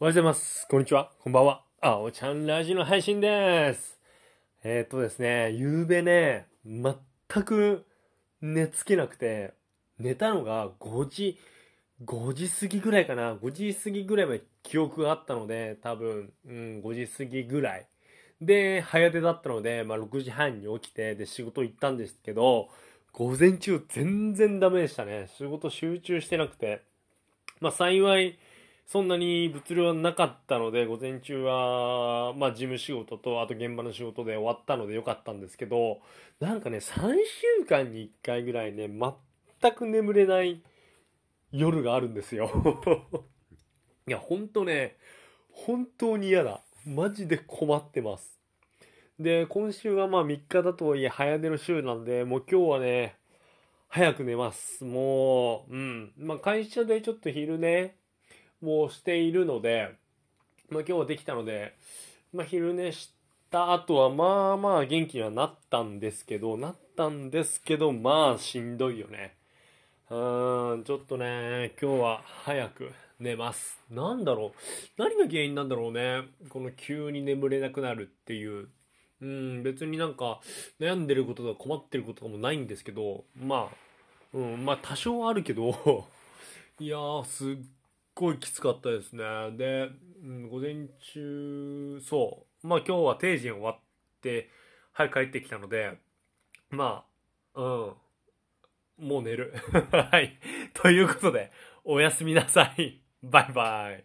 おはようございます。こんにちは。こんばんは。あおちゃんラジオの配信です。えー、っとですね、ゆうべね、全く寝つけなくて、寝たのが5時、5時過ぎぐらいかな。5時過ぎぐらいまで記憶があったので、多分、うん、5時過ぎぐらい。で、早出だったので、まあ6時半に起きて、で、仕事行ったんですけど、午前中全然ダメでしたね。仕事集中してなくて。まあ幸い、そんなに物量はなかったので、午前中は、まあ事務仕事と、あと現場の仕事で終わったのでよかったんですけど、なんかね、3週間に1回ぐらいね、全く眠れない夜があるんですよ。いや、ほんとね、本当に嫌だ。マジで困ってます。で、今週はまあ3日だとはいえ早寝の週なんで、もう今日はね、早く寝ます。もう、うん。まあ会社でちょっと昼寝もうしているので、まあ今日はできたので、まあ昼寝した後はまあまあ元気にはなったんですけど、なったんですけど、まあしんどいよね。うーん、ちょっとね、今日は早く寝ます。なんだろう。何が原因なんだろうね。この急に眠れなくなるっていう。うん、別になんか悩んでることとか困ってることとかもないんですけど、まあ、うん、まあ多少はあるけど、いやー、すっごいきつかったですね。で、うん、午前中、そう。まあ今日は定時に終わって、早く帰ってきたので、まあ、うん。もう寝る。はい。ということで、おやすみなさい。バイバイ。